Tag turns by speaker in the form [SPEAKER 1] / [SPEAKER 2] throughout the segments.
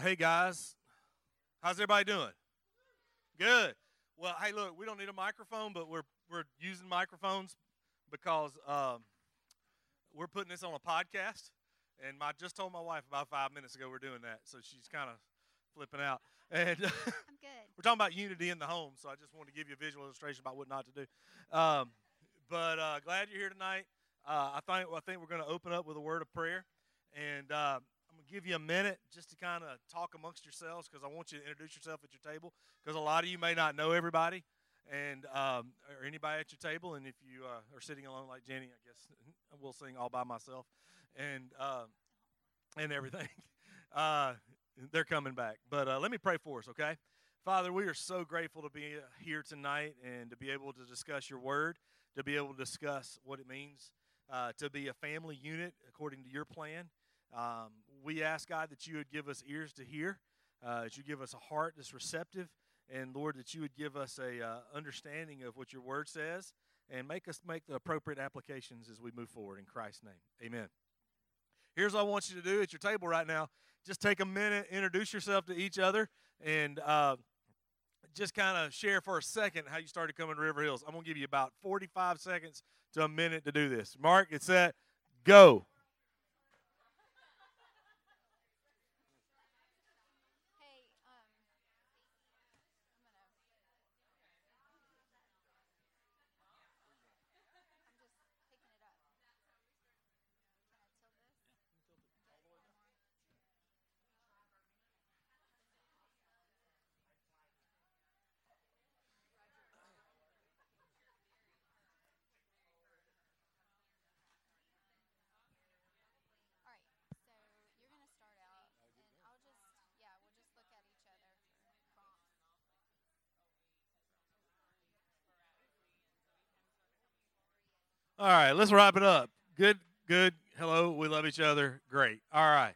[SPEAKER 1] Hey guys, how's everybody doing? Good. Well, hey, look, we don't need a microphone, but we're we're using microphones because um, we're putting this on a podcast. And I just told my wife about five minutes ago we're doing that, so she's kind of flipping out. And
[SPEAKER 2] I'm good.
[SPEAKER 1] we're talking about unity in the home, so I just wanted to give you a visual illustration about what not to do. Um, but uh, glad you're here tonight. Uh, I think I think we're going to open up with a word of prayer, and uh, I'm going to give you a minute just to kind of talk amongst yourselves because I want you to introduce yourself at your table because a lot of you may not know everybody and um, or anybody at your table, and if you uh, are sitting alone like Jenny, I guess we'll sing all by myself, and uh, and everything. Uh, they're coming back, but uh, let me pray for us, okay? Father, we are so grateful to be here tonight and to be able to discuss your word, to be able to discuss what it means uh, to be a family unit according to your plan. Um, we ask, God, that you would give us ears to hear, uh, that you give us a heart that's receptive, and Lord, that you would give us a uh, understanding of what your word says, and make us make the appropriate applications as we move forward. In Christ's name, Amen. Here's what I want you to do at your table right now. Just take a minute, introduce yourself to each other, and uh, just kind of share for a second how you started coming to River Hills. I'm going to give you about 45 seconds to a minute to do this. Mark, it's set, go.
[SPEAKER 2] Hey, um, I'm gonna. I'm just picking it up. Can I tilt this? Get one more. All right, so you're gonna start out, and I'll just, yeah, we'll just look at each other for prompts.
[SPEAKER 1] All right, let's wrap it up. Good, good. Hello, we love each other. Great. All right.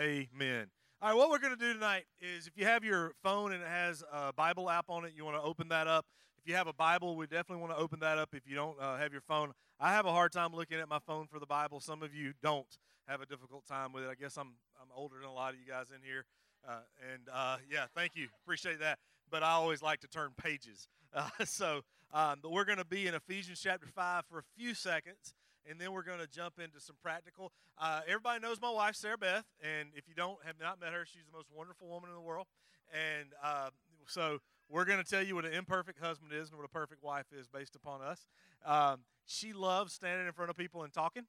[SPEAKER 1] Amen. All right, what we're going to do tonight is if you have your phone and it has a Bible app on it, you want to open that up. If you have a Bible, we definitely want to open that up. If you don't uh, have your phone, I have a hard time looking at my phone for the Bible. Some of you don't have a difficult time with it. I guess I'm I'm older than a lot of you guys in here, uh, and uh, yeah, thank you, appreciate that. But I always like to turn pages. Uh, so, um, but we're going to be in Ephesians chapter five for a few seconds, and then we're going to jump into some practical. Uh, everybody knows my wife, Sarah Beth, and if you don't have not met her, she's the most wonderful woman in the world. And uh, so we're going to tell you what an imperfect husband is and what a perfect wife is based upon us. Um, she loves standing in front of people and talking.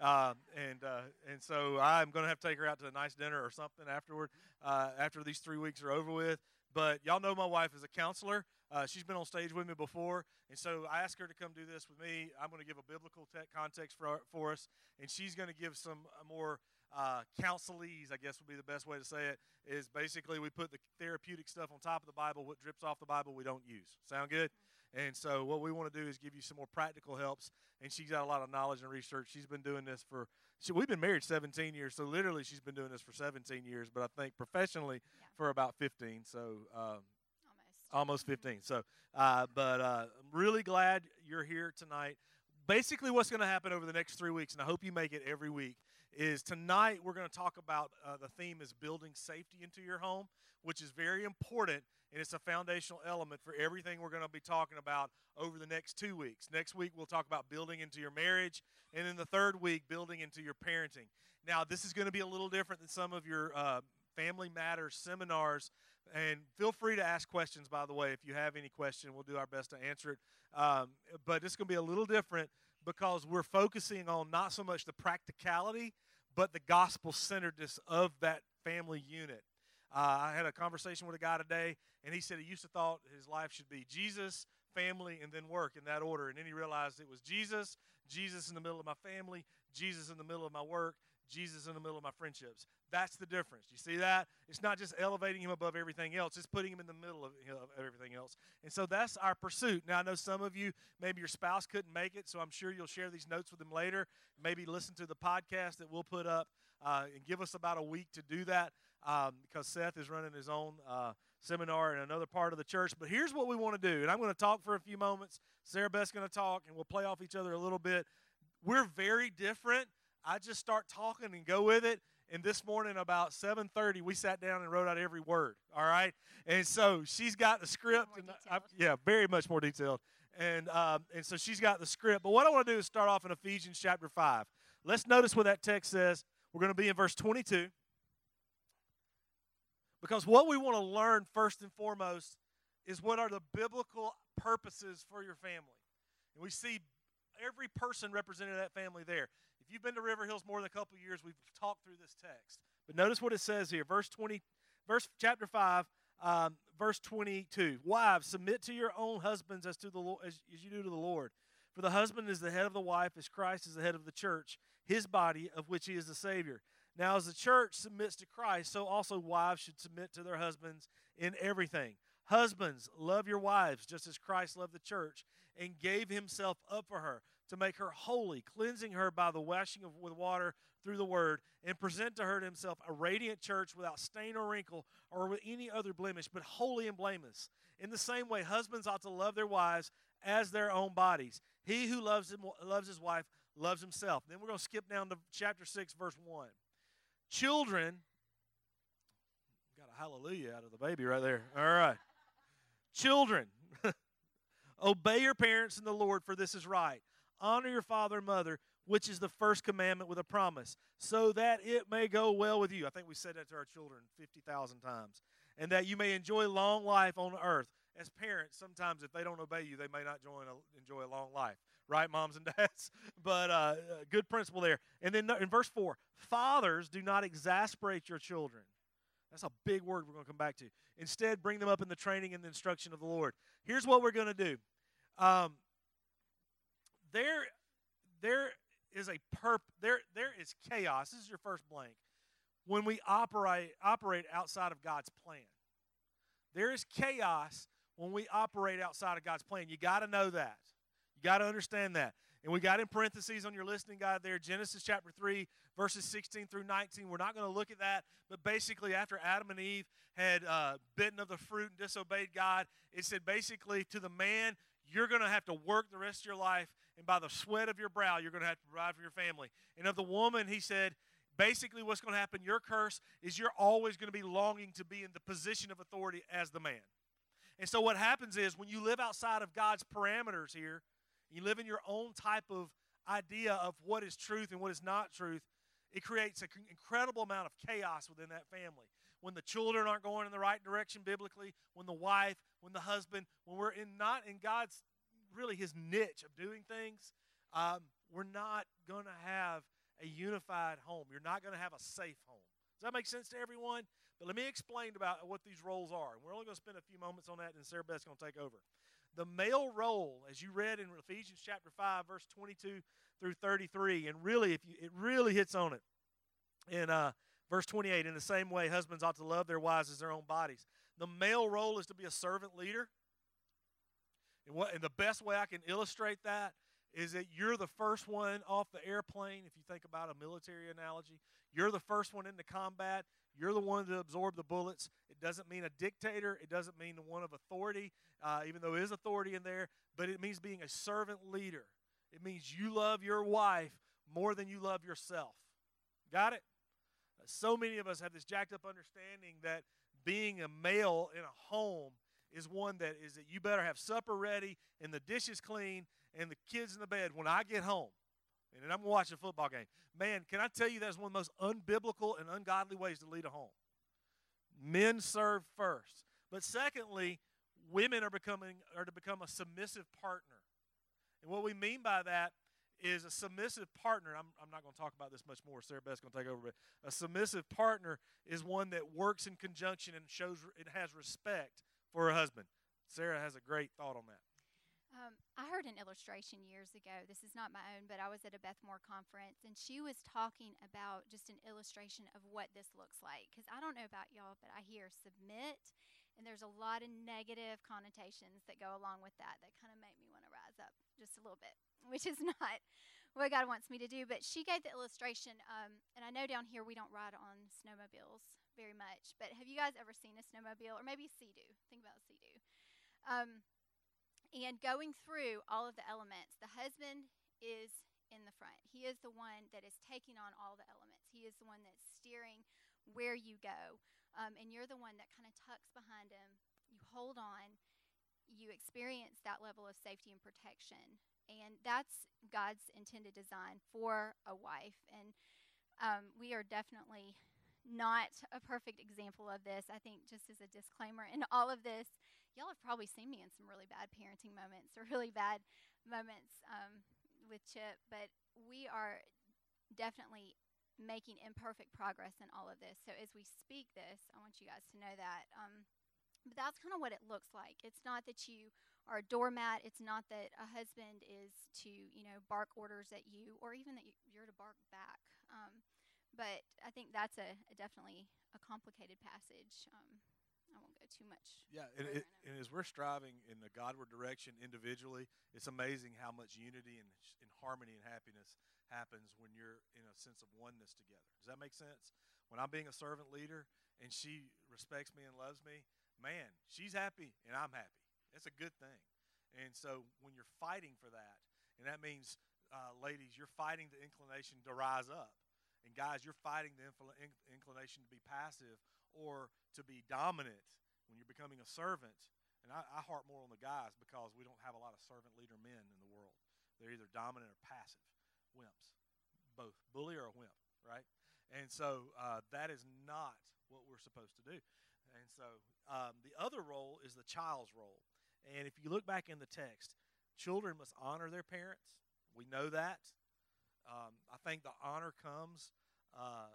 [SPEAKER 1] Um, and uh, and so I'm going to have to take her out to a nice dinner or something afterward uh, after these three weeks are over with. But y'all know my wife is a counselor. Uh, she's been on stage with me before, and so I asked her to come do this with me. I'm going to give a biblical te- context for, for us, and she's going to give some uh, more uh, counselese, I guess would be the best way to say it. Is basically we put the therapeutic stuff on top of the Bible. What drips off the Bible, we don't use. Sound good? And so what we want to do is give you some more practical helps. And she's got a lot of knowledge and research. She's been doing this for. She, we've been married 17 years, so literally she's been doing this for 17 years. But I think professionally
[SPEAKER 2] Yeah.
[SPEAKER 1] for about 15. So. Um,
[SPEAKER 2] Almost.
[SPEAKER 1] almost 15 so uh, but uh, i'm really glad you're here tonight basically what's going to happen over the next three weeks and i hope you make it every week is tonight we're going to talk about uh, the theme is building safety into your home which is very important and it's a foundational element for everything we're going to be talking about over the next two weeks next week we'll talk about building into your marriage and then the third week building into your parenting now this is going to be a little different than some of your uh, family matters seminars and feel free to ask questions, by the way. If you have any question, we'll do our best to answer it. Um, but it's going to be a little different because we're focusing on not so much the practicality, but the gospel centeredness of that family unit. Uh, I had a conversation with a guy today, and he said he used to thought his life should be Jesus, family, and then work in that order. And then he realized it was Jesus, Jesus in the middle of my family, Jesus in the middle of my work, Jesus in the middle of my friendships. That's the difference. You see that? It's not just elevating him above everything else, it's putting him in the middle of, of everything else. And so that's our pursuit. Now, I know some of you, maybe your spouse couldn't make it, so I'm sure you'll share these notes with them later. Maybe listen to the podcast that we'll put up uh, and give us about a week to do that um, because Seth is running his own uh, seminar in another part of the church. But here's what we want to do, and I'm going to talk for a few moments. Sarah Beth's going to talk, and we'll play off each other a little bit. We're very different. I just start talking and go with it. and this morning about 7:30 we sat down and wrote out every word. All right, and so she's got the script, and I, yeah, very much more detailed. And um, and so she's got the script. But what I want to do is start off in Ephesians chapter five. Let's notice what that text says. We're going to be in verse 22. Because what we want to learn first and foremost is what are the biblical purposes for your family. And we see every person represented that family there. If you've been to River Hills more than a couple years, we've talked through this text. But notice what it says here, verse 20, verse chapter 5, um, verse 22. Wives, submit to your own husbands as to the Lord, as, as you do to the Lord. For the husband is the head of the wife, as Christ is the head of the church, his body, of which he is the Savior. Now, as the church submits to Christ, so also wives should submit to their husbands in everything. Husbands, love your wives, just as Christ loved the church and gave himself up for her to make her holy, cleansing her by the washing of with water through the word, and present to her to himself a radiant church without stain or wrinkle or with any other blemish, but holy and blameless. In the same way, husbands ought to love their wives as their own bodies. He who loves him loves his wife loves himself. Then we're going to skip down to chapter 6 verse 1. Children got a hallelujah out of the baby right there. All right. Children, obey your parents in the Lord, for this is right. Honor your father and mother, which is the first commandment with a promise, so that it may go well with you. I think we said that to our children 50,000 times. And that you may enjoy long life on earth. As parents, sometimes if they don't obey you, they may not join enjoy a long life. Right, moms and dads? But uh, uh, good principle there. And then in verse 4 Fathers, do not exasperate your children. That's a big word we're going to come back to. Instead, bring them up in the training and the instruction of the Lord. Here's what we're going to do. Um, there, there is a perp. There, there is chaos. This is your first blank. When we operate operate outside of God's plan, there is chaos when we operate outside of God's plan. You got to know that. Got to understand that. And we got in parentheses on your listening guide there Genesis chapter 3, verses 16 through 19. We're not going to look at that, but basically, after Adam and Eve had uh, bitten of the fruit and disobeyed God, it said basically to the man, you're going to have to work the rest of your life, and by the sweat of your brow, you're going to have to provide for your family. And of the woman, he said, basically, what's going to happen, your curse is you're always going to be longing to be in the position of authority as the man. And so, what happens is when you live outside of God's parameters here, you live in your own type of idea of what is truth and what is not truth, it creates an incredible amount of chaos within that family. When the children aren't going in the right direction biblically, when the wife, when the husband, when we're in not in God's really his niche of doing things, um, we're not going to have a unified home. You're not going to have a safe home. Does that make sense to everyone? But let me explain about what these roles are. And we're only going to spend a few moments on that, and Sarah Beth's going to take over. The male role, as you read in Ephesians chapter 5, verse 22 through 33, and really, if you, it really hits on it. In uh, verse 28, in the same way, husbands ought to love their wives as their own bodies. The male role is to be a servant leader. And, what, and the best way I can illustrate that is that you're the first one off the airplane, if you think about a military analogy. You're the first one into combat. You're the one to absorb the bullets. It doesn't mean a dictator. It doesn't mean the one of authority, uh, even though there is authority in there, but it means being a servant leader. It means you love your wife more than you love yourself. Got it? So many of us have this jacked up understanding that being a male in a home is one that is that you better have supper ready and the dishes clean and the kids in the bed when I get home. And I'm watching a football game. Man, can I tell you that's one of the most unbiblical and ungodly ways to lead a home? Men serve first. But secondly, women are becoming are to become a submissive partner. And what we mean by that is a submissive partner. I'm, I'm not going to talk about this much more. Sarah Beth's going to take over. But a submissive partner is one that works in conjunction and shows it has respect for her husband. Sarah has a great thought on that.
[SPEAKER 2] Um, I heard an illustration years ago. This is not my own, but I was at a Beth Moore conference, and she was talking about just an illustration of what this looks like. Because I don't know about y'all, but I hear submit, and there's a lot of negative connotations that go along with that that kind of make me want to rise up just a little bit, which is not what God wants me to do. But she gave the illustration, um, and I know down here we don't ride on snowmobiles very much, but have you guys ever seen a snowmobile or maybe a sea-doo? Think about a sea-doo. Um, and going through all of the elements, the husband is in the front. He is the one that is taking on all the elements. He is the one that's steering where you go. Um, and you're the one that kind of tucks behind him. You hold on. You experience that level of safety and protection. And that's God's intended design for a wife. And um, we are definitely not a perfect example of this. I think, just as a disclaimer, in all of this, y'all have probably seen me in some really bad parenting moments or really bad moments um, with Chip, but we are definitely making imperfect progress in all of this. So as we speak this, I want you guys to know that. Um, but that's kind of what it looks like. It's not that you are a doormat. It's not that a husband is to, you know, bark orders at you, or even that you're to bark back. Um, but I think that's a, a, definitely a complicated passage. Um, I won't go too much.
[SPEAKER 1] Yeah, and, it, and, as we're striving in the Godward direction individually, it's amazing how much unity and, and harmony and happiness happens when you're in a sense of oneness together. Does that make sense? When I'm being a servant leader and she respects me and loves me, man, she's happy and I'm happy. That's a good thing. And so when you're fighting for that, and that means, uh, ladies, you're fighting the inclination to rise up and guys, you're fighting the inclination to be passive or to be dominant when you're becoming a servant. And I, I heart more on the guys because we don't have a lot of servant leader men in the world. They're either dominant or passive, wimps, both bully or a wimp, right? And so uh, that is not what we're supposed to do. And so um, the other role is the child's role. And if you look back in the text, children must honor their parents. We know that. Um, I think the honor comes uh,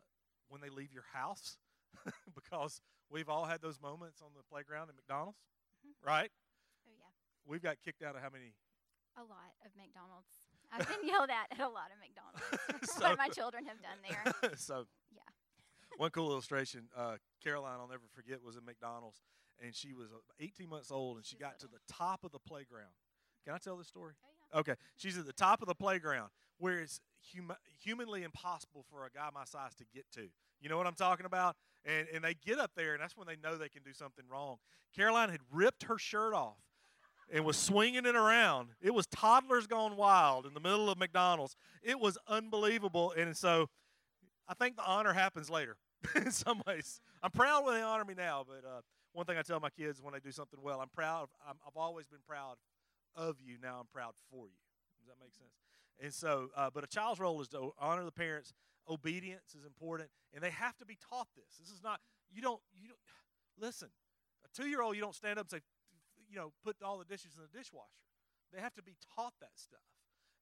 [SPEAKER 1] when they leave your house because we've all had those moments on the playground at McDonald's, mm-hmm. right?
[SPEAKER 2] Oh, yeah.
[SPEAKER 1] We've got kicked out of how many?
[SPEAKER 2] A lot of McDonald's. I've been yelled at at a lot of McDonald's. so, what my children have done there.
[SPEAKER 1] so,
[SPEAKER 2] yeah.
[SPEAKER 1] one cool illustration, uh, Caroline, I'll never forget, was at McDonald's, and she was uh, 18 months old, and she got little. to the top of the playground. Can I tell this story?
[SPEAKER 2] Oh, yeah.
[SPEAKER 1] Okay. She's at the top of the playground where it's hum- humanly impossible for a guy my size to get to. You know what I'm talking about? And, and they get up there, and that's when they know they can do something wrong. Caroline had ripped her shirt off and was swinging it around. It was toddlers gone wild in the middle of McDonald's. It was unbelievable. And so I think the honor happens later in some ways. I'm proud when they honor me now, but uh, one thing I tell my kids when they do something well, I'm proud. Of, i have always been proud of you. Now I'm proud for you. Does that make sense? And so, uh, but a child's role is to honor the parents. Obedience is important, and they have to be taught this. This is not you don't you don't listen. A two-year-old, you don't stand up and say, you know, put all the dishes in the dishwasher. They have to be taught that stuff.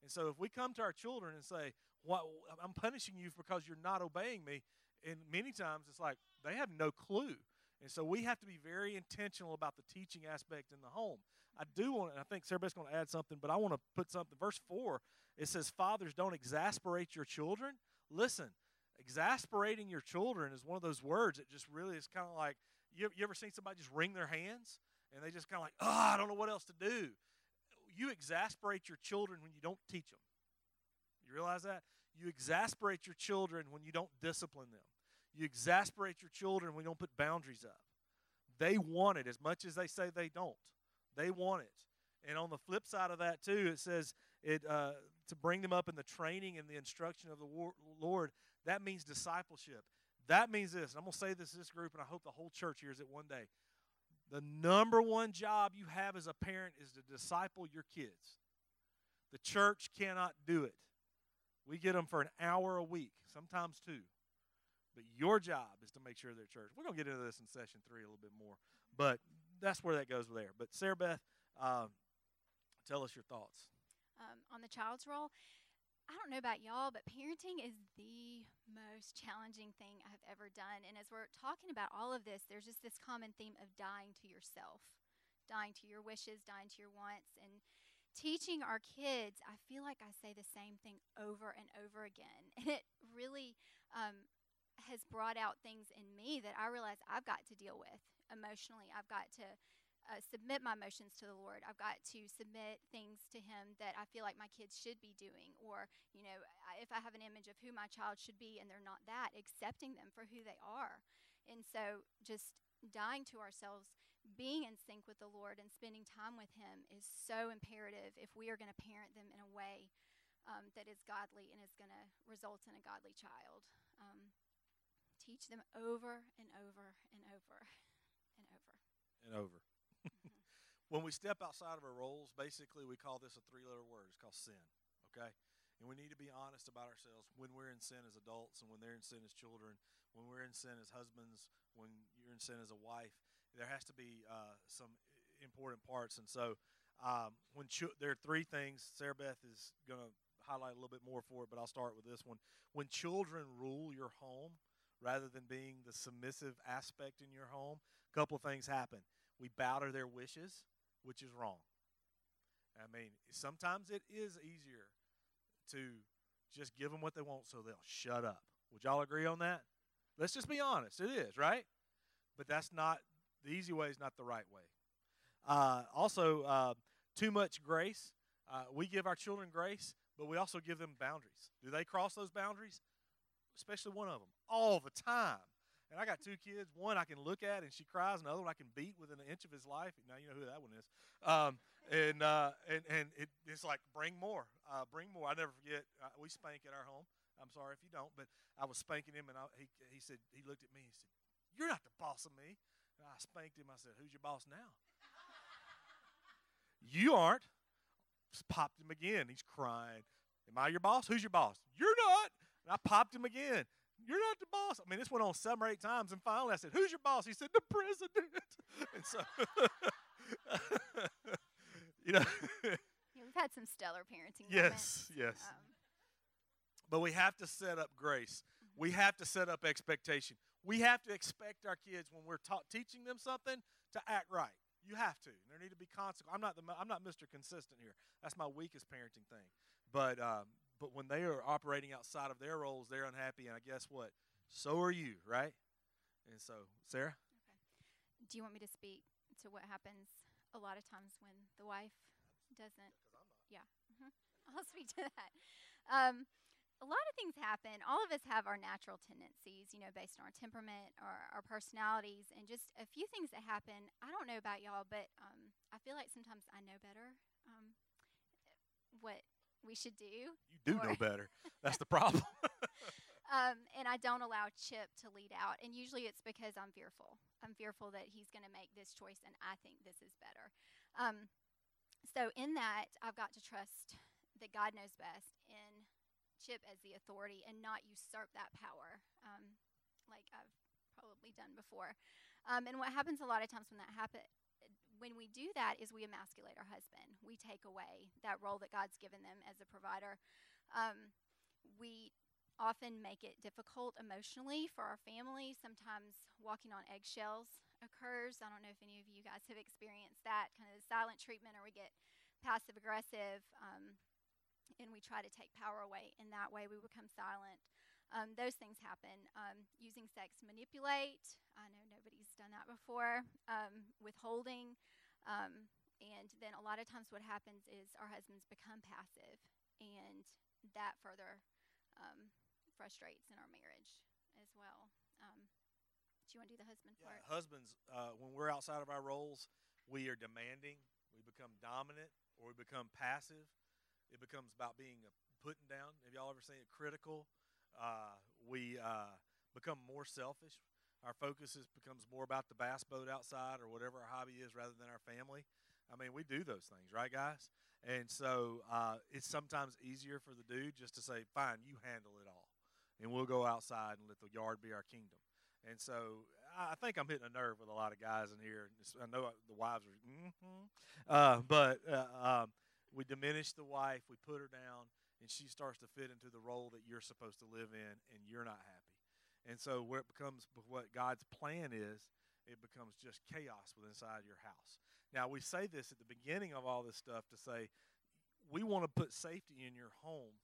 [SPEAKER 1] And so, if we come to our children and say, "What I'm punishing you because you're not obeying me," and many times it's like they have no clue. And so we have to be very intentional about the teaching aspect in the home. I do want, and I think Sarah Beth's going to add something, but I want to put something. Verse 4 it says, Fathers, don't exasperate your children. Listen, exasperating your children is one of those words that just really is kind of like you, you ever seen somebody just wring their hands and they just kind of like, oh, I don't know what else to do. You exasperate your children when you don't teach them. You realize that? You exasperate your children when you don't discipline them. You exasperate your children when you don't put boundaries up. They want it as much as they say they don't. They want it. And on the flip side of that, too, it says it uh, to bring them up in the training and the instruction of the Lord. That means discipleship. That means this. I'm going to say this to this group, and I hope the whole church hears it one day. The number one job you have as a parent is to disciple your kids. The church cannot do it. We get them for an hour a week, sometimes two. But your job is to make sure they're church. We're going to get into this in session three a little bit more. But that's where that goes there. But Sarah Beth, uh, tell us your thoughts
[SPEAKER 2] um, on the child's role. I don't know about y'all, but parenting is the most challenging thing I've ever done. And as we're talking about all of this, there's just this common theme of dying to yourself, dying to your wishes, dying to your wants. And teaching our kids, I feel like I say the same thing over and over again. And it really um, has brought out things in me that I realize I've got to deal with emotionally. I've got to uh, submit my emotions to the Lord. I've got to submit things to Him that I feel like my kids should be doing. Or, you know, if I have an image of who my child should be and they're not that, accepting them for who they are. And so just dying to ourselves, being in sync with the Lord and spending time with Him is so imperative if we are going to parent them in a way um, that is godly and is going to result in a godly child. Um, teach them over and over and over and over.
[SPEAKER 1] and over. when we step outside of our roles, basically we call this a three letter word. It's called sin. Okay? And we need to be honest about ourselves when we're in sin as adults and when they're in sin as children, when we're in sin as husbands, when you're in sin as a wife. There has to be uh, some important parts. And so um, when ch- there are three things, Sarah Beth is going to highlight a little bit more for it, but I'll start with this one. When children rule your home rather than being the submissive aspect in your home, a couple of things happen. We bow to their wishes, which is wrong. I mean, sometimes it is easier to just give them what they want so they'll shut up. Would y'all agree on that? Let's just be honest. It is, right? But that's not, the easy way is not the right way. Uh, also, uh, too much grace. Uh, we give our children grace, but we also give them boundaries. Do they cross those boundaries? Especially one of them, all the time. And I got two kids. One I can look at and she cries, and the other one I can beat within an inch of his life. Now you know who that one is. Um, and uh, and and it, it's like bring more, uh, bring more. I never forget. Uh, we spank at our home. I'm sorry if you don't, but I was spanking him, and I, he he said he looked at me. He said, "You're not the boss of me." And I spanked him. I said, "Who's your boss now?" you aren't. Just popped him again. He's crying. Am I your boss? Who's your boss? You're not. And I popped him again. You're not the boss. I mean, this went on seven or eight times, and finally I said, "Who's your boss?" He said, "The president." and so, you know,
[SPEAKER 2] Yeah, we've had some stellar parenting
[SPEAKER 1] yes,
[SPEAKER 2] moments.
[SPEAKER 1] yes.
[SPEAKER 2] Um,
[SPEAKER 1] But we have to set up grace. We have to set up expectation. We have to expect our kids when we're taught, teaching them something to act right. You have to. There need to be consequences. I'm not the, I'm not Mr. Consistent here. That's my weakest parenting thing. But um, but when they are operating outside of their roles, they're unhappy, and I guess what? So are you, right? And so, Sarah. Okay.
[SPEAKER 2] do you want me to speak to what happens a lot of times when the wife doesn't? Yeah, hmm I'll speak to that. Um, a lot of things happen. All of us have our natural tendencies, you know, based on our temperament or our personalities, and just a few things that happen. I don't know about y'all, but um, I feel like sometimes I know better um, what we should do.
[SPEAKER 1] You do know better. That's the problem.
[SPEAKER 2] Um, and I don't allow Chip to lead out. And usually it's because I'm fearful. I'm fearful that he's going to make this choice and I think this is better. Um, so, in that, I've got to trust that God knows best in Chip as the authority and not usurp that power um, like I've probably done before. Um, and what happens a lot of times when that happens, when we do that, is we emasculate our husband. We take away that role that God's given them as a provider. Um, we often make it difficult emotionally for our family. Sometimes walking on eggshells occurs. I don't know if any of you guys have experienced that kind of silent treatment, or we get passive aggressive um, and we try to take power away. In that way, we become silent. Um, those things happen. Um, using sex manipulate. I know nobody's done that before. Um, withholding. Um, and then a lot of times, what happens is our husbands become passive, and that further um, frustrates in our marriage as well. Um, do you want to do the husband
[SPEAKER 1] Yeah,
[SPEAKER 2] part?
[SPEAKER 1] husbands, uh, when we're outside of our roles, we are demanding, we become dominant, or we become passive. It becomes about being a putting down. Have y'all ever seen it? Critical. Uh, we uh, become more selfish. Our focus is, becomes more about the bass boat outside or whatever our hobby is rather than our family. I mean, we do those things, right, guys? And so uh, it's sometimes easier for the dude just to say, fine, you handle it all. And we'll go outside and let the yard be our kingdom. And so I think I'm hitting a nerve with a lot of guys in here. I know the wives are, mm-hmm. uh, but uh, um, we diminish the wife, we put her down, and she starts to fit into the role that you're supposed to live in, and you're not happy. And so where it becomes what God's plan is, it becomes just chaos within inside your house. Now we say this at the beginning of all this stuff to say we want to put safety in your home.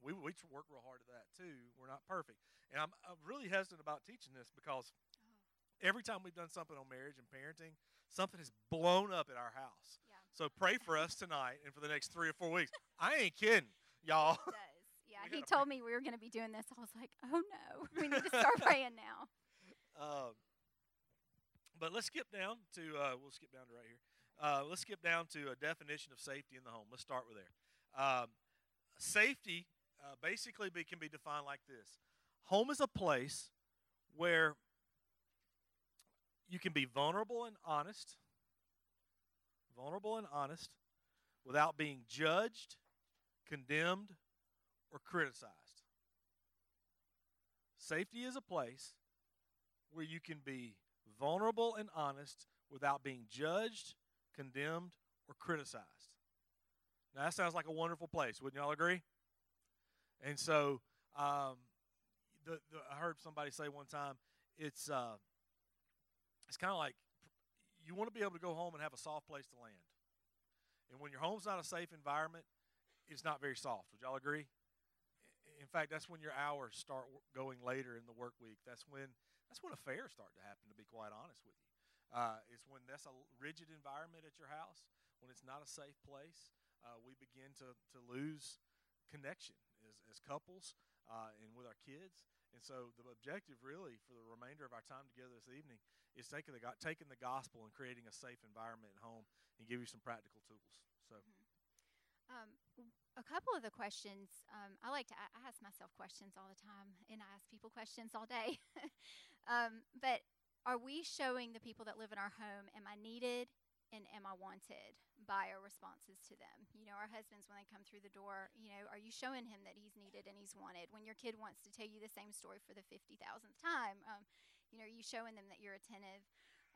[SPEAKER 1] We we work real hard at that too. We're not perfect, and I'm, I'm really hesitant about teaching this because oh. every time we've done something on marriage and parenting, something has blown up at our house.
[SPEAKER 2] Yeah.
[SPEAKER 1] So pray for us tonight and for the next three or four weeks. I ain't kidding, y'all.
[SPEAKER 2] It does. Yeah, he told me we were going to be doing this. I was like, oh no, we need to start praying now.
[SPEAKER 1] Um, but let's skip down to uh, we'll skip down to right here. Uh, let's skip down to a definition of safety in the home. Let's start with there. Um, safety uh, basically be, can be defined like this home is a place where you can be vulnerable and honest, vulnerable and honest, without being judged, condemned, or criticized. Safety is a place where you can be vulnerable and honest without being judged, condemned, or criticized. Now, that sounds like a wonderful place. Wouldn't y'all agree? And so, um, the, the, I heard somebody say one time, it's uh, it's kind of like you want to be able to go home and have a soft place to land. And when your home's not a safe environment, it's not very soft. Would y'all agree? In fact, that's when your hours start going later in the work week. That's when that's when affairs start to happen. To be quite honest with you, uh, it's when that's a rigid environment at your house. When it's not a safe place, uh, we begin to to lose connection as, as couples uh, and with our kids. And so the objective, really, for the remainder of our time together this evening, is taking the taking the gospel and creating a safe environment at home, and give you some practical tools. So.
[SPEAKER 2] Mm-hmm. Um, a couple of the questions um, I like to I ask myself questions all the time, and I ask people questions all day. um, but are we showing the people that live in our home, am I needed and am I wanted by our responses to them? You know, our husbands, when they come through the door, you know, are you showing him that he's needed and he's wanted? When your kid wants to tell you the same story for the 50,000th time, um, you know, are you showing them that you're attentive?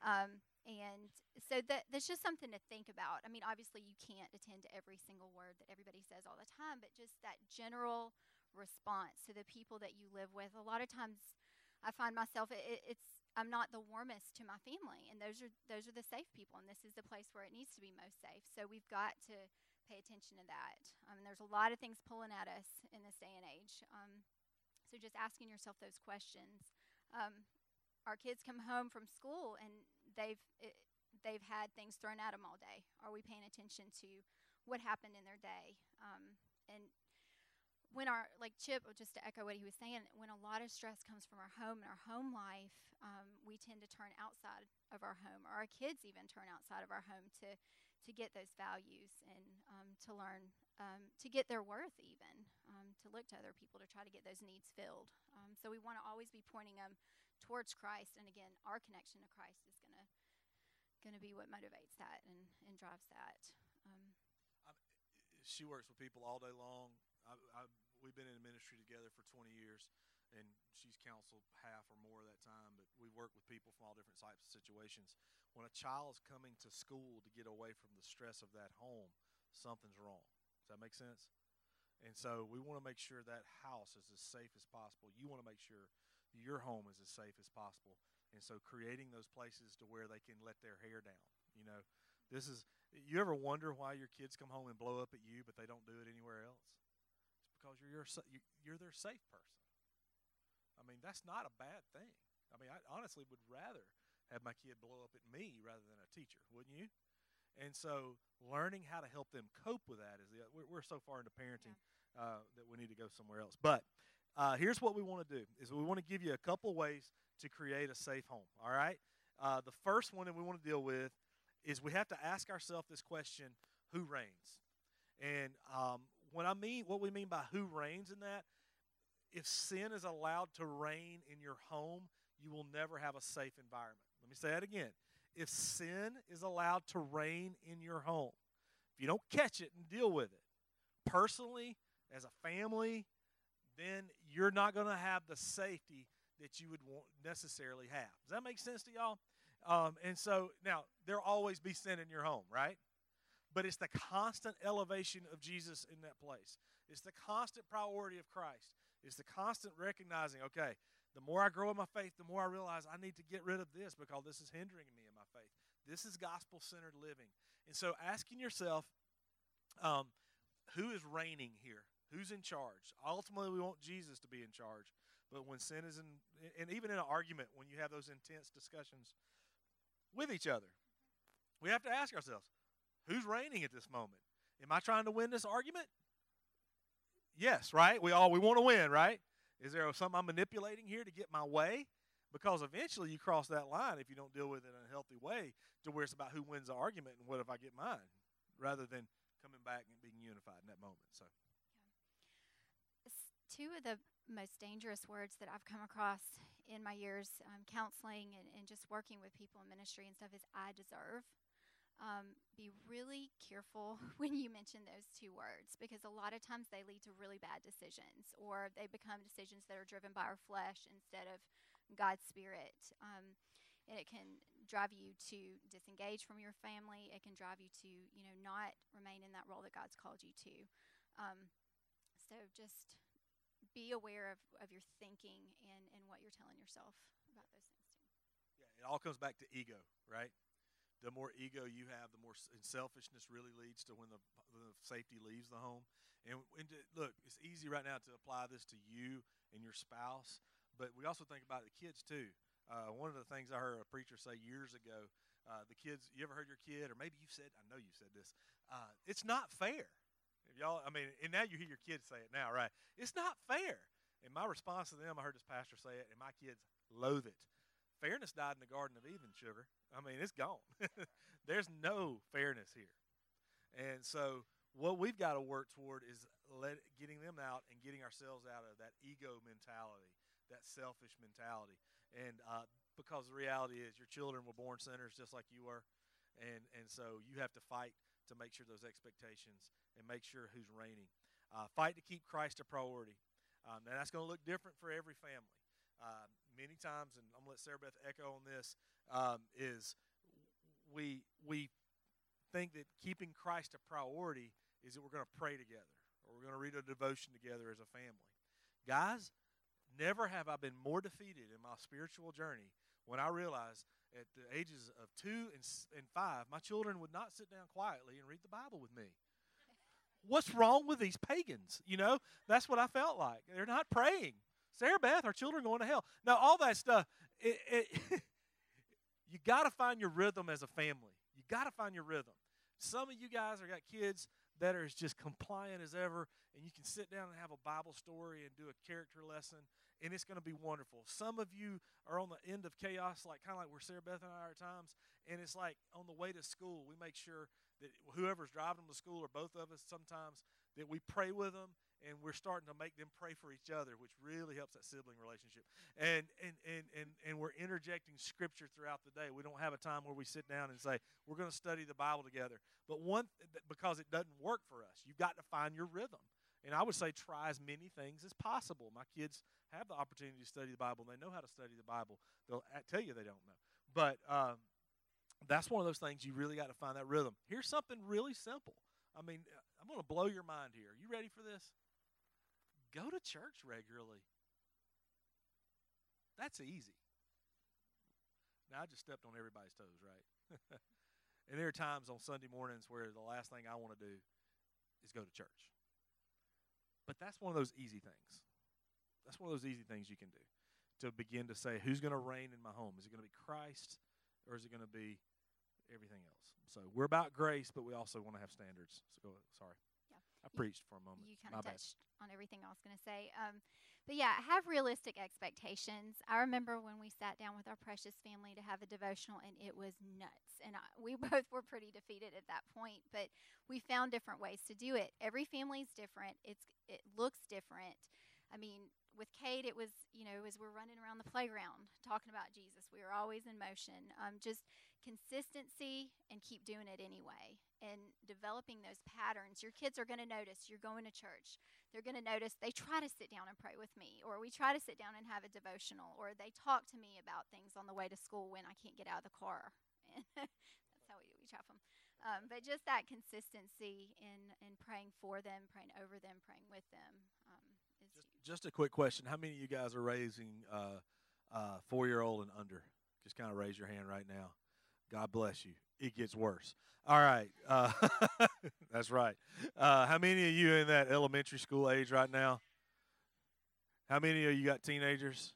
[SPEAKER 2] Um, and so that that's just something to think about. I mean, obviously you can't attend to every single word that everybody says all the time, but just that general response to the people that you live with. A lot of times, I find myself it, it's I'm not the warmest to my family, and those are those are the safe people, and this is the place where it needs to be most safe. So we've got to pay attention to that. Um, and there's a lot of things pulling at us in this day and age. Um, so just asking yourself those questions. Um, our kids come home from school and they've it, they've had things thrown at them all day. Are we paying attention to what happened in their day? Um, and when our like Chip, just to echo what he was saying, when a lot of stress comes from our home and our home life, um, we tend to turn outside of our home, or our kids even turn outside of our home to to get those values and um, to learn um, to get their worth even um, to look to other people to try to get those needs filled. Um, so we want to always be pointing them towards Christ. And again, our connection to Christ is gonna gonna be what motivates that and, and drives that. Um,
[SPEAKER 1] she works with people all day long. I, I, we've been in ministry together for 20 years, and she's counseled half or more of that time. But we work with people from all different types of situations. When a child is coming to school to get away from the stress of that home, something's wrong. Does that make sense? And so we want to make sure that house is as safe as possible. You want to make sure your home is as safe as possible. And so creating those places to where they can let their hair down. You know, this is you ever wonder why your kids come home and blow up at you but they don't do it anywhere else? It's because you're your, you're their safe person. I mean, that's not a bad thing. I mean, I honestly would rather have my kid blow up at me rather than a teacher, wouldn't you? And so, learning how to help them cope with that is the we're, we're so far into parenting yeah. uh, that we need to go somewhere else. But uh, here's what we want to do is we want to give you a couple ways to create a safe home all right? Uh, the first one that we want to deal with is we have to ask ourselves this question who reigns? And um, what i mean what we mean by who reigns in that if sin is allowed to reign in your home you will never have a safe environment. Let me say that again. If sin is allowed to reign in your home if you don't catch it and deal with it personally as a family then you're not going to have the safety that you would want necessarily have. Does that make sense to y'all? Um, and so now there'll always be sin in your home, right? But it's the constant elevation of Jesus in that place. It's the constant priority of Christ. It's the constant recognizing, okay, the more I grow in my faith, the more I realize I need to get rid of this because this is hindering me in my faith. This is gospel centered living. And so asking yourself, um, who is reigning here? Who's in charge? Ultimately, we want Jesus to be in charge. But when sin is in, and even in an argument, when you have those intense discussions with each other, we have to ask ourselves, who's reigning at this moment? Am I trying to win this argument? Yes, right? We all we want to win, right? Is there something I'm manipulating here to get my way? Because eventually you cross that line if you don't deal with it in a healthy way to where it's about who wins the argument and what if I get mine, rather than coming back and being unified in that moment. So
[SPEAKER 2] two of the most dangerous words that I've come across in my years um, counseling and, and just working with people in ministry and stuff is I deserve. Um, be really careful when you mention those two words because a lot of times they lead to really bad decisions or they become decisions that are driven by our flesh instead of God's Spirit. Um, and it can drive you to disengage from your family. It can drive you to, you know, not remain in that role that God's called you to. Um, so just be aware of, of your thinking and, and what you're telling yourself about those things too.
[SPEAKER 1] Yeah, it all comes back to ego, right? The more ego you have, the more selfishness really leads to when the, the safety leaves the home. And, and to, look, it's easy right now to apply this to you and your spouse, but we also think about the kids too. Uh, one of the things I heard a preacher say years ago, uh, the kids, you ever heard your kid, or maybe you've said, I know you've said this, uh, it's not fair. If y'all, I mean, and now you hear your kids say it now, right? It's not fair. And my response to them, I heard this pastor say it, and my kids loathe it. Fairness died in the Garden of Eden, sugar. I mean, it's gone. There's no fairness here. And so, what we've got to work toward is let, getting them out and getting ourselves out of that ego mentality, that selfish mentality. And uh, because the reality is, your children were born sinners just like you were, and and so you have to fight to make sure those expectations and make sure who's reigning. Uh, fight to keep Christ a priority. Um, now that's going to look different for every family. Uh, many times, and I'm going to let Sarah Beth echo on this, um, is we we think that keeping Christ a priority is that we're going to pray together or we're going to read a devotion together as a family. Guys, Never have I been more defeated in my spiritual journey when I realized at the ages of two and, and five, my children would not sit down quietly and read the Bible with me. What's wrong with these pagans? You know, that's what I felt like. They're not praying. Sarah Beth, our children going to hell. Now, all that stuff, it, it you got to find your rhythm as a family. You got to find your rhythm. Some of you guys are got kids that are as just compliant as ever, and you can sit down and have a Bible story and do a character lesson and it's going to be wonderful. Some of you are on the end of chaos, like kind of like where Sarah Beth and I are at times, and it's like on the way to school, we make sure that whoever's driving them to school or both of us sometimes that we pray with them and we're starting to make them pray for each other, which really helps that sibling relationship. And and and and, and we're interjecting scripture throughout the day. We don't have a time where we sit down and say we're going to study the Bible together. But one because it doesn't work for us, you've got to find your rhythm. And I would say try as many things as possible. My kids have the opportunity to study the Bible and they know how to study the Bible. They'll tell you they don't know. But um, that's one of those things you really got to find that rhythm. Here's something really simple. I mean, uh, I'm going to blow your mind here. Are you ready for this? Go to church regularly. That's easy. Now, I just stepped on everybody's toes, right? and there are times on Sunday mornings where the last thing I want to do is go to church. But that's one of those easy things. That's one of those easy things you can do to begin to say, who's going to reign in my home? Is it going to be Christ or is it going to be everything else? So we're about grace, but we also want to have standards. So sorry.
[SPEAKER 2] Yeah.
[SPEAKER 1] I preached for a moment.
[SPEAKER 2] You kind of touched bad. on everything I was going to say. Um, but yeah, have realistic expectations. I remember when we sat down with our precious family to have a devotional, and it was nuts. And I, we both were pretty defeated at that point, but we found different ways to do it. Every family is different. It's it looks different. I mean, with Kate, it was you know as we're running around the playground talking about Jesus, we were always in motion. Um, just consistency and keep doing it anyway, and developing those patterns. Your kids are going to notice you're going to church they're going to notice they try to sit down and pray with me, or we try to sit down and have a devotional, or they talk to me about things on the way to school when I can't get out of the car. that's how we, we trap them. Um, but just that consistency in, in praying for them, praying over them, praying with them um, is
[SPEAKER 1] just, just, a quick question. How many of you guys are raising uh, uh, four year old and under? Just kind of raise your hand right now. God bless you. It gets worse. All right. Uh, that's right. Uh, how many of you in that elementary school age right now? How many of you got teenagers?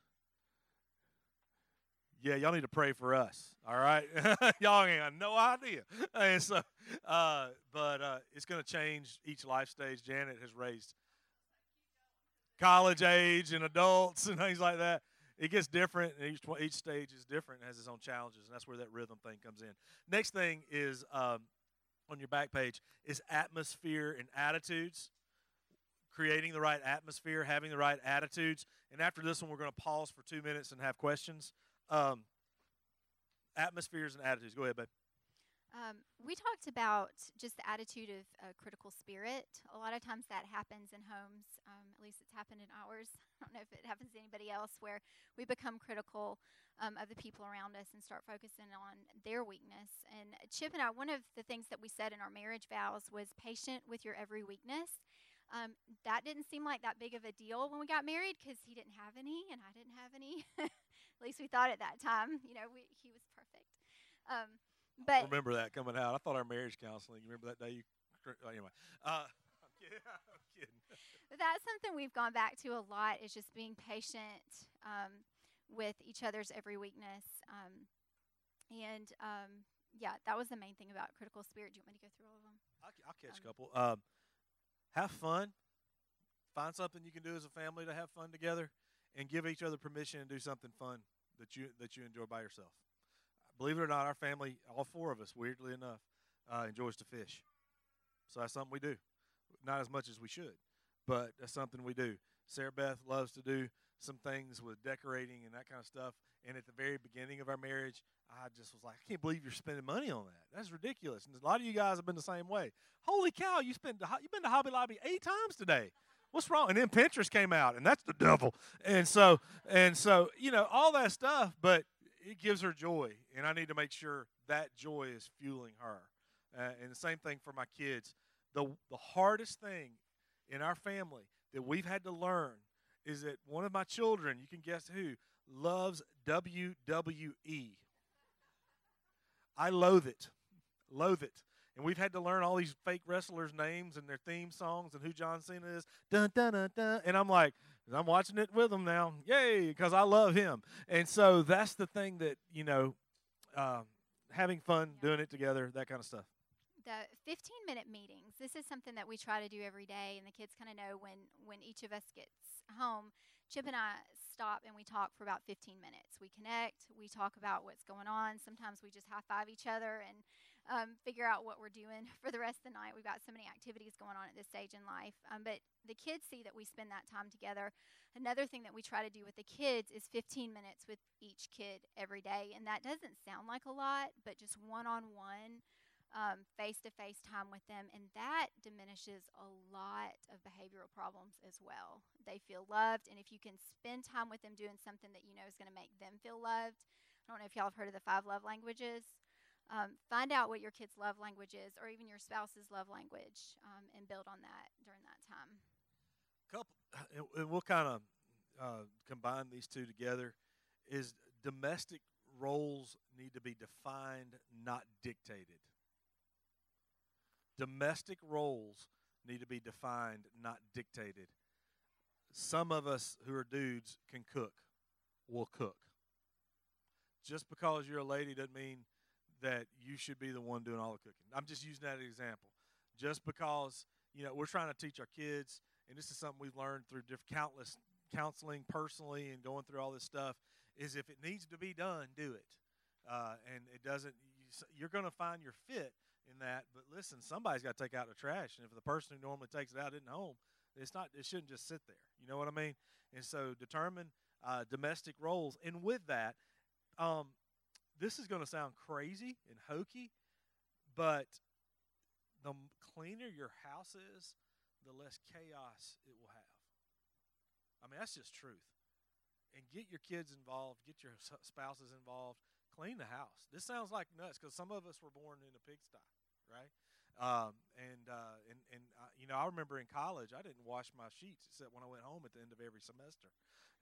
[SPEAKER 1] Yeah, y'all need to pray for us. All right, y'all ain't got no idea. And so, uh, but uh, it's going to change each life stage. Janet has raised college age and adults and things like that it gets different. Each each stage is different, and has its own challenges, and that's where that rhythm thing comes in. Next thing is um, on your back page is atmosphere and attitudes. creating the right atmosphere, having the right attitudes. And after this one, we're going to pause for two minutes and have questions. Um, atmospheres and attitudes. Go ahead, babe.
[SPEAKER 2] Um, we talked about just the attitude of a critical spirit. A lot of times that happens in homes. Um, at least it's happened in ours. I don't know if it happens to anybody else, where we become critical um, of the people around us and start focusing on their weakness. And Chip and I, one of the things that we said in our marriage vows was patient with your every weakness. Um, that didn't seem like that big of a deal when we got married because he didn't have any and I didn't have any. at least we thought at that time. You know, we, he was perfect. Um, but
[SPEAKER 1] I remember that coming out. I thought our marriage counseling. You remember that day? You oh, anyway. Uh, I'm kidding. I'm kidding.
[SPEAKER 2] But that's something we've gone back to a lot. Is just being patient um, with each other's every weakness. Um, and um, yeah, that was the main thing about critical spirit. Do you want me to go through all of them?
[SPEAKER 1] I'll, I'll catch a couple. Um, have fun. Find something you can do as a family to have fun together, and give each other permission to do something fun that you that you enjoy by yourself believe it or not, our family, all four of us, weirdly enough, uh, enjoys to fish. So that's something we do. Not as much as we should, but that's something we do. Sarah Beth loves to do some things with decorating and that kind of stuff. And at the very beginning of our marriage, I just was like, I can't believe you're spending money on that. That's ridiculous. And a lot of you guys have been the same way. Holy cow, you spent you've been to Hobby Lobby eight times today. What's wrong? And then Pinterest came out, and that's the devil. And so, and so, you know, all that stuff. But it gives her joy, and I need to make sure that joy is fueling her. Uh, and the same thing for my kids. The the hardest thing in our family that we've had to learn is that one of my children, you can guess who, loves WWE. I loathe it. Loathe it. And we've had to learn all these fake wrestlers' names and their theme songs and who John Cena is. Dun, dun, dun, dun. And I'm like, I'm watching it with him now. Yay, because I love him. And so that's the thing that, you know, um, having fun, yeah. doing it together, that kind of stuff.
[SPEAKER 2] The 15 minute meetings. This is something that we try to do every day, and the kids kind of know when, when each of us gets home. Chip and I stop and we talk for about 15 minutes. We connect, we talk about what's going on. Sometimes we just high five each other and um, figure out what we're doing for the rest of the night. We've got so many activities going on at this stage in life. Um, but the kids see that we spend that time together. Another thing that we try to do with the kids is 15 minutes with each kid every day. And that doesn't sound like a lot, but just one on one, face to face time with them. And that diminishes a lot of behavioral problems as well. They feel loved. And if you can spend time with them doing something that you know is going to make them feel loved, I don't know if y'all have heard of the five love languages. Um, find out what your kid's love language is, or even your spouse's love language, um, and build on that during that time.
[SPEAKER 1] Couple, and we'll kind of uh, combine these two together. Is domestic roles need to be defined, not dictated. Domestic roles need to be defined, not dictated. Some of us who are dudes can cook, will cook. Just because you're a lady doesn't mean that you should be the one doing all the cooking. I'm just using that as an example. Just because, you know, we're trying to teach our kids, and this is something we've learned through different countless counseling personally and going through all this stuff, is if it needs to be done, do it. Uh, and it doesn't, you're going to find your fit in that. But listen, somebody's got to take out the trash. And if the person who normally takes it out isn't home, it's not, it shouldn't just sit there. You know what I mean? And so determine uh, domestic roles. And with that, um, this is going to sound crazy and hokey, but the cleaner your house is, the less chaos it will have. I mean, that's just truth. And get your kids involved, get your spouses involved, clean the house. This sounds like nuts because some of us were born in a pigsty, right? Um, and uh, and and uh, you know, I remember in college, I didn't wash my sheets except when I went home at the end of every semester.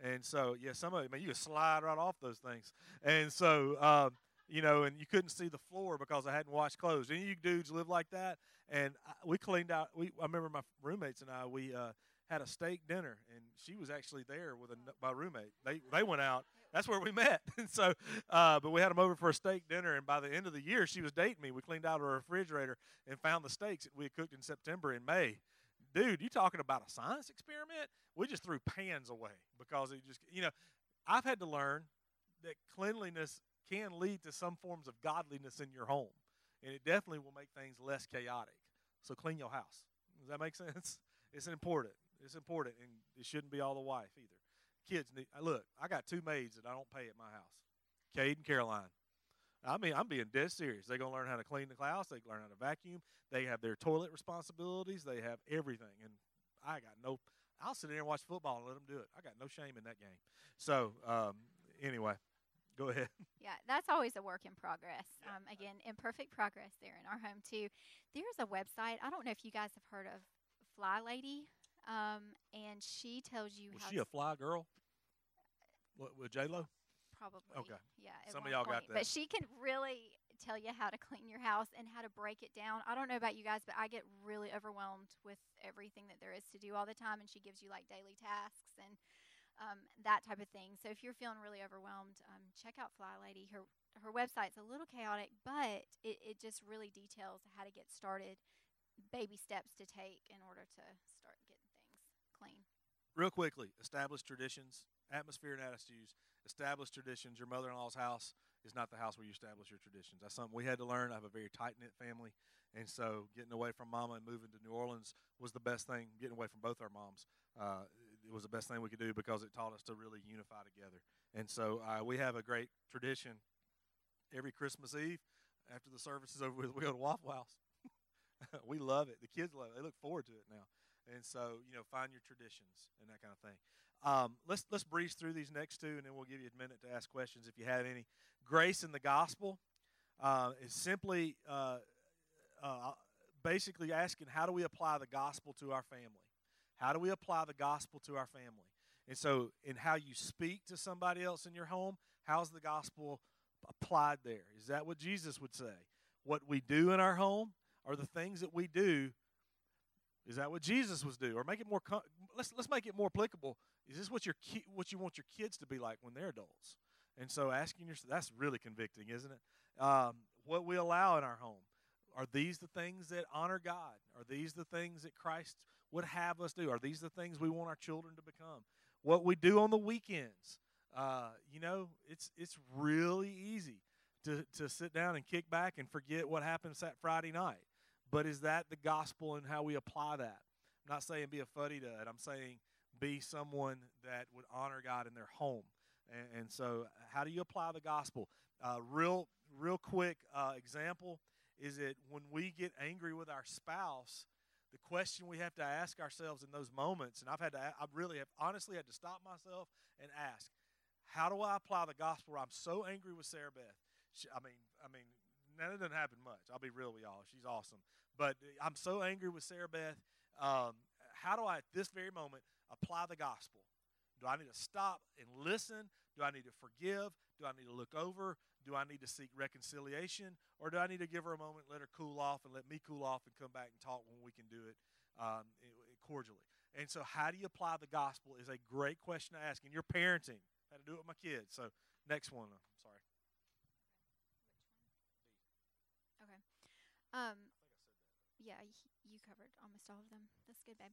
[SPEAKER 1] And so, yeah, some of it, man, you could slide right off those things. And so, um, you know, and you couldn't see the floor because I hadn't washed clothes. Any of you dudes live like that? And I, we cleaned out. We I remember my roommates and I we uh, had a steak dinner, and she was actually there with a, my roommate. They they went out. That's where we met. and so, uh, but we had them over for a steak dinner, and by the end of the year, she was dating me. We cleaned out her refrigerator and found the steaks that we had cooked in September and May dude, you talking about a science experiment? We just threw pans away because it just, you know, I've had to learn that cleanliness can lead to some forms of godliness in your home, and it definitely will make things less chaotic. So clean your house. Does that make sense? It's important. It's important, and it shouldn't be all the wife either. Kids need. uh, Look, I got two maids that I don't pay at my house, Cade and Caroline. I mean, I'm being dead serious. They're gonna learn how to clean the house. They learn how to vacuum. They have their toilet responsibilities. They have everything, and I got no. I'll sit there and watch football and let them do it. I got no shame in that game. So um, anyway, go ahead.
[SPEAKER 2] Yeah, that's always a work in progress. Um, again, imperfect progress there in our home too. There's a website. I don't know if you guys have heard of Fly Lady, um, and she tells you
[SPEAKER 1] Was she a fly girl? What with J Lo?
[SPEAKER 2] probably.
[SPEAKER 1] Okay.
[SPEAKER 2] Yeah.
[SPEAKER 1] Some of y'all got
[SPEAKER 2] that. But she can really tell you how to clean your house and how to break it down. I don't know about you guys, but I get really overwhelmed with everything that there is to do all the time, and she gives you like daily tasks and um, that type of thing. So if you're feeling really overwhelmed, um, check out Fly Lady. Her her website's a little chaotic, but it, it just really details how to get started, baby steps to take in order to start getting things clean.
[SPEAKER 1] Real quickly, establish traditions, atmosphere and attitudes. Establish traditions. Your mother-in-law's house is not the house where you establish your traditions. That's something we had to learn. I have a very tight knit family, and so getting away from mama and moving to New Orleans was the best thing. Getting away from both our moms, uh, it was the best thing we could do because it taught us to really unify together. And so uh, we have a great tradition. Every Christmas Eve, after the service is over with, we go to Waffle House. we love it. The kids love it. They look forward to it now. And so, you know, find your traditions and that kind of thing. Um, let's let's breeze through these next two, and then we'll give you a minute to ask questions if you have any. Grace in the gospel uh, is simply uh, uh, basically asking how do we apply the gospel to our family? How do we apply the gospel to our family? And so, in how you speak to somebody else in your home, how's the gospel applied there? Is that what Jesus would say? What we do in our home, are the things that we do, is that what Jesus was do? Or make it more. Let's let's make it more applicable. Is this what your ki- what you want your kids to be like when they're adults? And so asking yourself that's really convicting, isn't it? Um, what we allow in our home are these the things that honor God? Are these the things that Christ would have us do? Are these the things we want our children to become? What we do on the weekends, uh, you know, it's it's really easy to to sit down and kick back and forget what happened that Friday night. But is that the gospel and how we apply that? I'm not saying be a fuddy dud. I'm saying be someone that would honor God in their home. And, and so, how do you apply the gospel? Uh, real, real quick uh, example is that when we get angry with our spouse, the question we have to ask ourselves in those moments, and I've had to, I really have honestly had to stop myself and ask, how do I apply the gospel? Where I'm so angry with Sarah Beth. She, I mean, I mean, now that doesn't happen much. I'll be real with y'all. She's awesome, but I'm so angry with Sarah Beth. Um, how do I, at this very moment, apply the gospel? Do I need to stop and listen? Do I need to forgive? Do I need to look over? Do I need to seek reconciliation? Or do I need to give her a moment, let her cool off, and let me cool off and come back and talk when we can do it um, cordially? And so, how do you apply the gospel is a great question to ask. And your parenting, how to do it with my kids. So, next one. I'm sorry.
[SPEAKER 2] Okay. Um, yeah, you covered almost all of them. That's good, babe.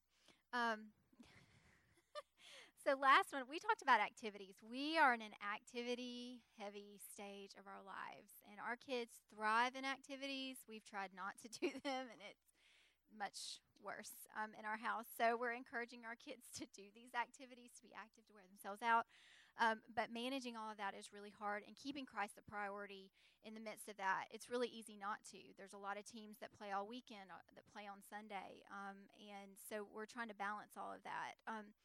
[SPEAKER 2] Um, so last one, we talked about activities. We are in an activity-heavy stage of our lives, and our kids thrive in activities. We've tried not to do them, and it's much worse um, in our house. So we're encouraging our kids to do these activities, to be active, to wear themselves out. Um, but managing all of that is really hard, and keeping Christ the priority in the midst of that, it's really easy not to. There's a lot of teams that play all weekend, uh, that play on Sunday, um, and so we're trying to balance all of that. Um,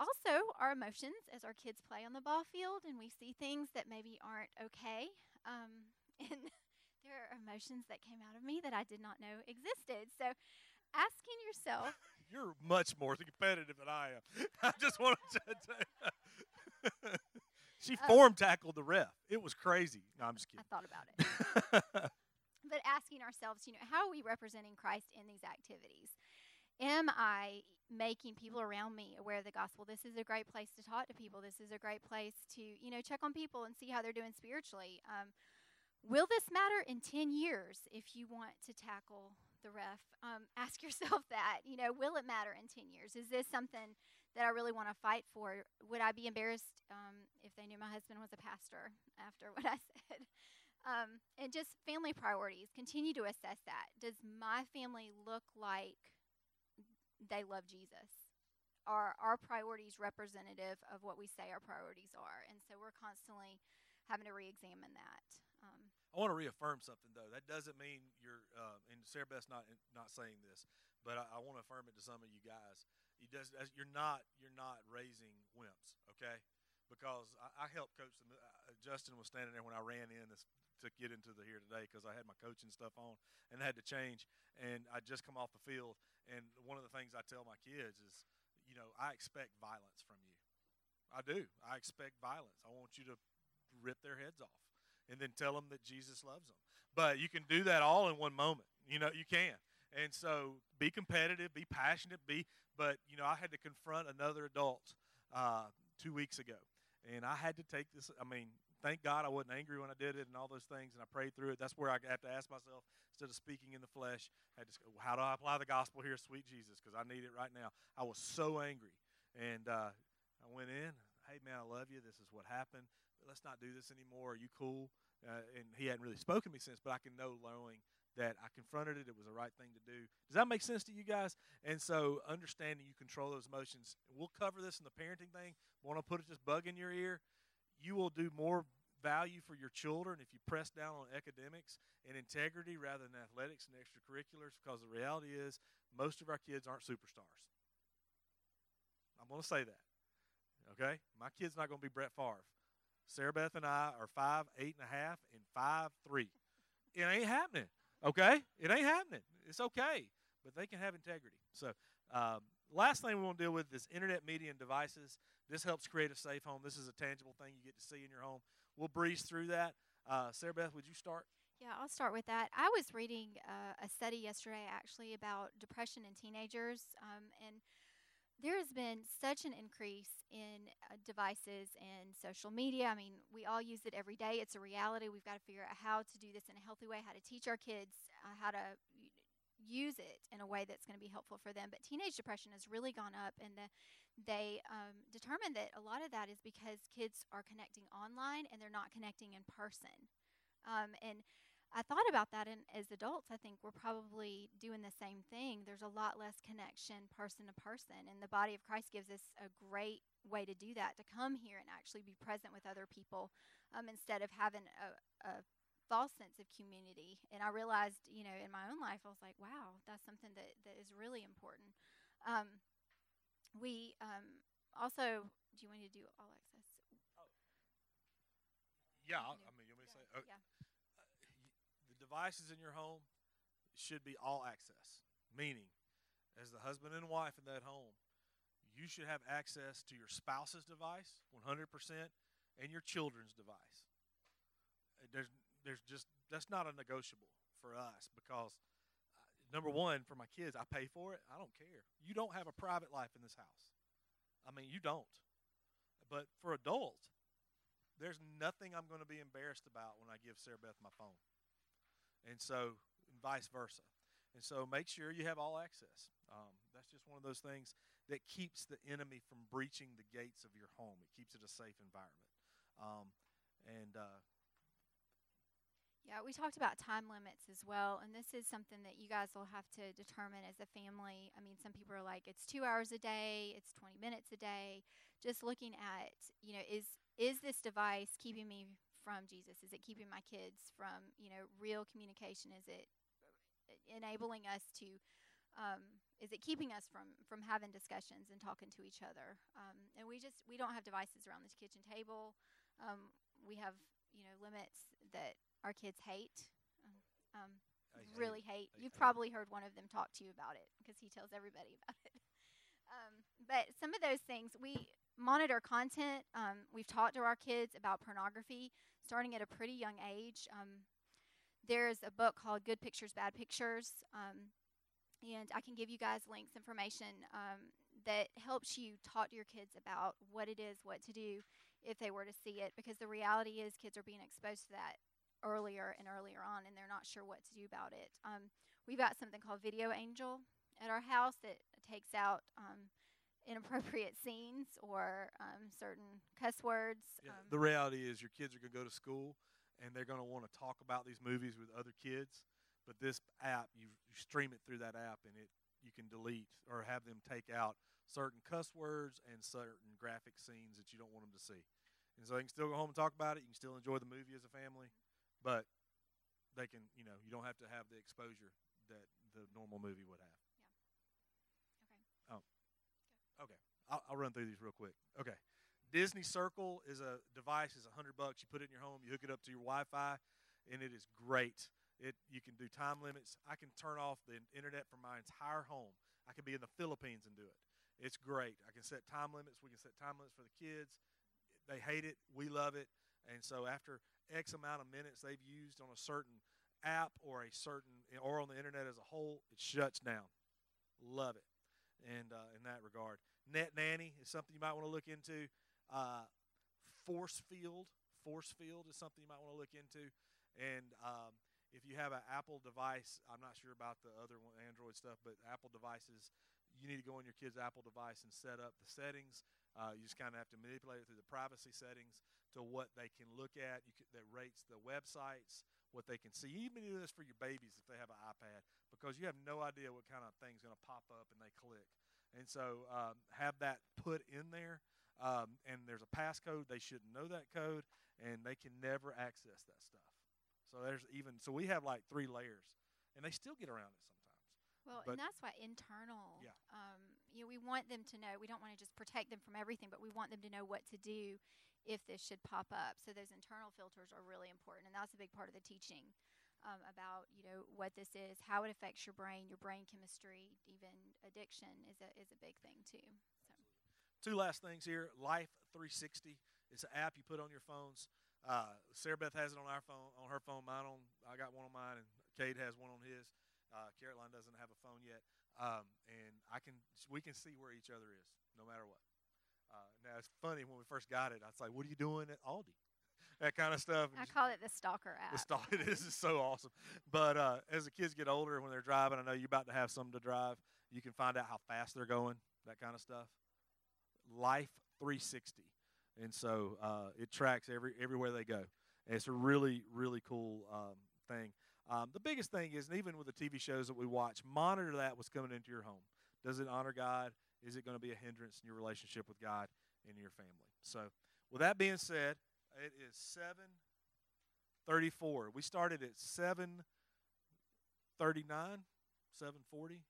[SPEAKER 2] also, our emotions as our kids play on the ball field, and we see things that maybe aren't okay, um, and there are emotions that came out of me that I did not know existed. So, asking yourself.
[SPEAKER 1] You're much more competitive than I am. I just wanted to tell you. she
[SPEAKER 2] Uh,
[SPEAKER 1] form tackled the ref. It was crazy. No, I'm just kidding.
[SPEAKER 2] I thought about it. but asking ourselves, you know, how are we representing Christ in these activities? Am I making people around me aware of the gospel? This is a great place to talk to people. This is a great place to, you know, check on people and see how they're doing spiritually. Um, will this matter in 10 years if you want to tackle the ref? Um, ask yourself that. You know, will it matter in 10 years? Is this something that I really want to fight for? Would I be embarrassed um, if they knew my husband was a pastor after what I said? Um, and just family priorities. Continue to assess that. Does my family look like they love Jesus. Are our priorities representative of what we say our priorities are? And so we're constantly having to re-examine that. Um,
[SPEAKER 1] I want to reaffirm something though. That doesn't mean you're, uh, and Sarah Beth's not not saying this, but I, I want to affirm it to some of you guys. You does, you're not you're not raising wimps, okay? Because I, I helped coach them. Uh, Justin was standing there when I ran in this, to get into the here today because I had my coaching stuff on and had to change. And I just come off the field, and one of the things I tell my kids is, you know, I expect violence from you. I do. I expect violence. I want you to rip their heads off and then tell them that Jesus loves them. But you can do that all in one moment. You know, you can. And so be competitive, be passionate, be, but, you know, I had to confront another adult uh, two weeks ago. And I had to take this, I mean, thank God I wasn't angry when I did it and all those things, and I prayed through it. That's where I have to ask myself, instead of speaking in the flesh, I to, how do I apply the gospel here, sweet Jesus, because I need it right now. I was so angry. And uh, I went in, hey, man, I love you. This is what happened. Let's not do this anymore. Are you cool? Uh, and he hadn't really spoken to me since, but I can know knowing that I confronted it. It was the right thing to do. Does that make sense to you guys? And so, understanding you control those emotions. We'll cover this in the parenting thing. Want to put just bug in your ear? You will do more value for your children if you press down on academics and integrity rather than athletics and extracurriculars. Because the reality is, most of our kids aren't superstars. I'm going to say that. Okay, my kid's not going to be Brett Favre. Sarah Beth and I are five, eight and a half, and five, three. It ain't happening. Okay? It ain't happening. It's okay. But they can have integrity. So, um, last thing we want to deal with is internet media and devices. This helps create a safe home. This is a tangible thing you get to see in your home. We'll breeze through that. Uh, Sarah Beth, would you start?
[SPEAKER 2] Yeah, I'll start with that. I was reading uh, a study yesterday actually about depression in teenagers, um, and there has been such an increase in uh, devices and social media. I mean, we all use it every day. It's a reality. We've got to figure out how to do this in a healthy way, how to teach our kids uh, how to use it in a way that's going to be helpful for them. But teenage depression has really gone up, and the, they um, determined that a lot of that is because kids are connecting online and they're not connecting in person. Um, and I thought about that, and as adults, I think we're probably doing the same thing. There's a lot less connection person to person, and the body of Christ gives us a great way to do that to come here and actually be present with other people um, instead of having a, a false sense of community. And I realized, you know, in my own life, I was like, wow, that's something that, that is really important. Um, we um, also, do you want me to do all access? Oh.
[SPEAKER 1] Yeah, I mean, you want me to say?
[SPEAKER 2] Oh, yeah
[SPEAKER 1] devices in your home should be all access, meaning, as the husband and wife in that home, you should have access to your spouse's device 100% and your children's device. Uh, there's, there's just, that's not a negotiable for us because, uh, number one, for my kids, I pay for it. I don't care. You don't have a private life in this house. I mean, you don't. But for adults, there's nothing I'm going to be embarrassed about when I give Sarah Beth my phone and so and vice versa. And so make sure you have all access. Um, that's just one of those things that keeps the enemy from breaching the gates of your home. It keeps it a safe environment. Um, and uh,
[SPEAKER 2] yeah, we talked about time limits as well, and this is something that you guys will have to determine as a family. I mean, some people are like, it's two hours a day, it's 20 minutes a day. Just looking at, you know, is is this device keeping me from Jesus? Is it keeping my kids from, you know, real communication? Is it enabling us to, um, is it keeping us from from having discussions and talking to each other? Um, and we just we don't have devices around this kitchen table. Um, we have you know limits that our kids hate. Um, really hate. hate. You've probably heard one of them talk to you about it because he tells everybody about it. Um, but some of those things we monitor content. Um, we've talked to our kids about pornography starting at a pretty young age. Um, there's a book called Good Pictures, Bad Pictures, um, and I can give you guys links, information um, that helps you talk to your kids about what it is, what to do if they were to see it, because the reality is kids are being exposed to that earlier and earlier on, and they're not sure what to do about it. Um, we've got something called VidAngel at our house that takes out um, inappropriate scenes or um, certain cuss words.
[SPEAKER 1] Yeah,
[SPEAKER 2] um,
[SPEAKER 1] the reality is your kids are going to go to school and they're going to want to talk about these movies with other kids. But this app, you, you stream it through that app, and it you can delete or have them take out certain cuss words and certain graphic scenes that you don't want them to see. And so they can still go home and talk about it. You can still enjoy the movie as a family, but they can, you know, you don't have to have the exposure that the normal movie would have.
[SPEAKER 2] Okay.
[SPEAKER 1] I'll, I'll run through these real quick. Okay. Disney Circle is a device. is a hundred bucks. You put it in your home. You hook it up to your Wi-Fi, and it is great. It you can do time limits. I can turn off the internet from my entire home. I can be in the Philippines and do it. It's great. I can set time limits. We can set time limits for the kids. They hate it. We love it. And so after X amount of minutes they've used on a certain app or a certain or on the internet as a whole, it shuts down. Love it. And uh, in that regard, Net Nanny is something you might want to look into. Uh, force field, force field is something you might want to look into. And um, if you have an Apple device, I'm not sure about the other one, Android stuff, but Apple devices, you need to go on your kid's Apple device and set up the settings. Uh, you just kind of have to manipulate it through the privacy settings to what they can look at. You can, that rates the websites, what they can see. You even do this for your babies if they have an iPad because you have no idea what kind of thing's going to pop up and they click. And so um, have that put in there. Um, and there's a passcode. They shouldn't know that code, and they can never access that stuff. So there's even so we have like three layers, and they still get around it sometimes.
[SPEAKER 2] Well,
[SPEAKER 1] But-
[SPEAKER 2] and that's why internal.
[SPEAKER 1] Yeah.
[SPEAKER 2] Um, you know, we want them to know. We don't want to just protect them from everything, but we want them to know what to do if this should pop up. So those internal filters are really important, and that's a big part of the teaching um, about you know what this is, how it affects your brain, your brain chemistry, even addiction is a is a big thing too. So
[SPEAKER 1] Two last things here. Life 360 is an app you put on your phones. Uh, Sarah Beth has it on our phone, on her phone. Mine on. I got one on mine, and Cade has one on his. Uh, Caroline doesn't have a phone yet, um, and I can. We can see where each other is, no matter what. Uh, now it's funny when we first got it. I was like, "What are you doing at Aldi?" That kind of stuff.
[SPEAKER 2] I call it the stalker app.
[SPEAKER 1] The stall, it is so awesome. But uh, as the kids get older, when they're driving, I know you're about to have some to drive. You can find out how fast they're going, that kind of stuff. Life 360, and so uh, it tracks every everywhere they go. And it's a really really cool um, thing. Um, the biggest thing is, and even with the TV shows that we watch, monitor that what's coming into your home. Does it honor God? Is it going to be a hindrance in your relationship with God and your family? So, with that being said, it is 7:34. We started at 739, 740,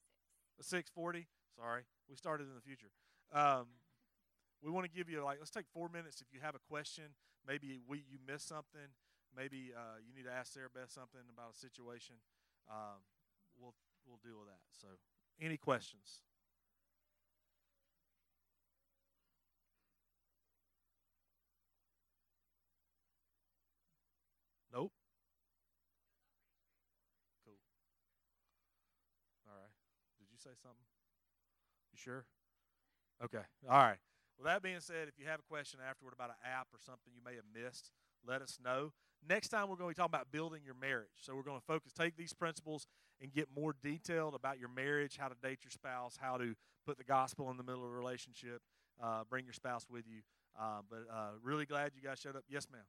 [SPEAKER 1] 640. Sorry, we started in the future. Um, we want to give you like let's take four minutes if you have a question. Maybe we you missed something. Maybe uh, you need to ask Sarah Beth something about a situation. Um, we'll we'll deal with that. So, any questions? Nope. Cool. All right. Did you say something? You sure? Okay. All right. Well, that being said, if you have a question afterward about an app or something you may have missed, let us know. Next time, we're going to be talking about building your marriage. So, we're going to focus, take these principles and get more detailed about your marriage, how to date your spouse, how to put the gospel in the middle of a relationship, uh, bring your spouse with you. Uh, but uh, really glad you guys showed up. Yes, ma'am.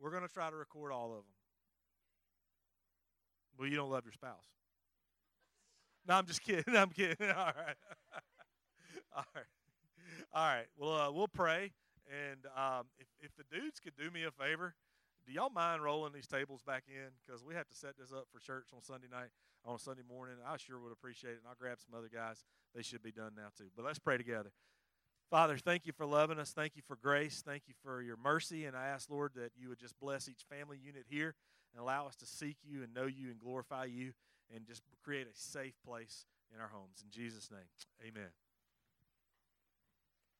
[SPEAKER 1] We're going to try to record all of them. Well, you don't love your spouse. No, I'm just kidding. I'm kidding. All right. all right. All right. Well, uh, we'll pray. And um, if, if the dudes could do me a favor, do y'all mind rolling these tables back in? Because we have to set this up for church on Sunday night, on Sunday morning. I sure would appreciate it. And I'll grab some other guys. They should be done now, too. But let's pray together. Father, thank you for loving us. Thank you for grace. Thank you for your mercy. And I ask, Lord, that you would just bless each family unit here and allow us to seek you and know you and glorify you and just create a safe place in our homes. In Jesus' name, amen.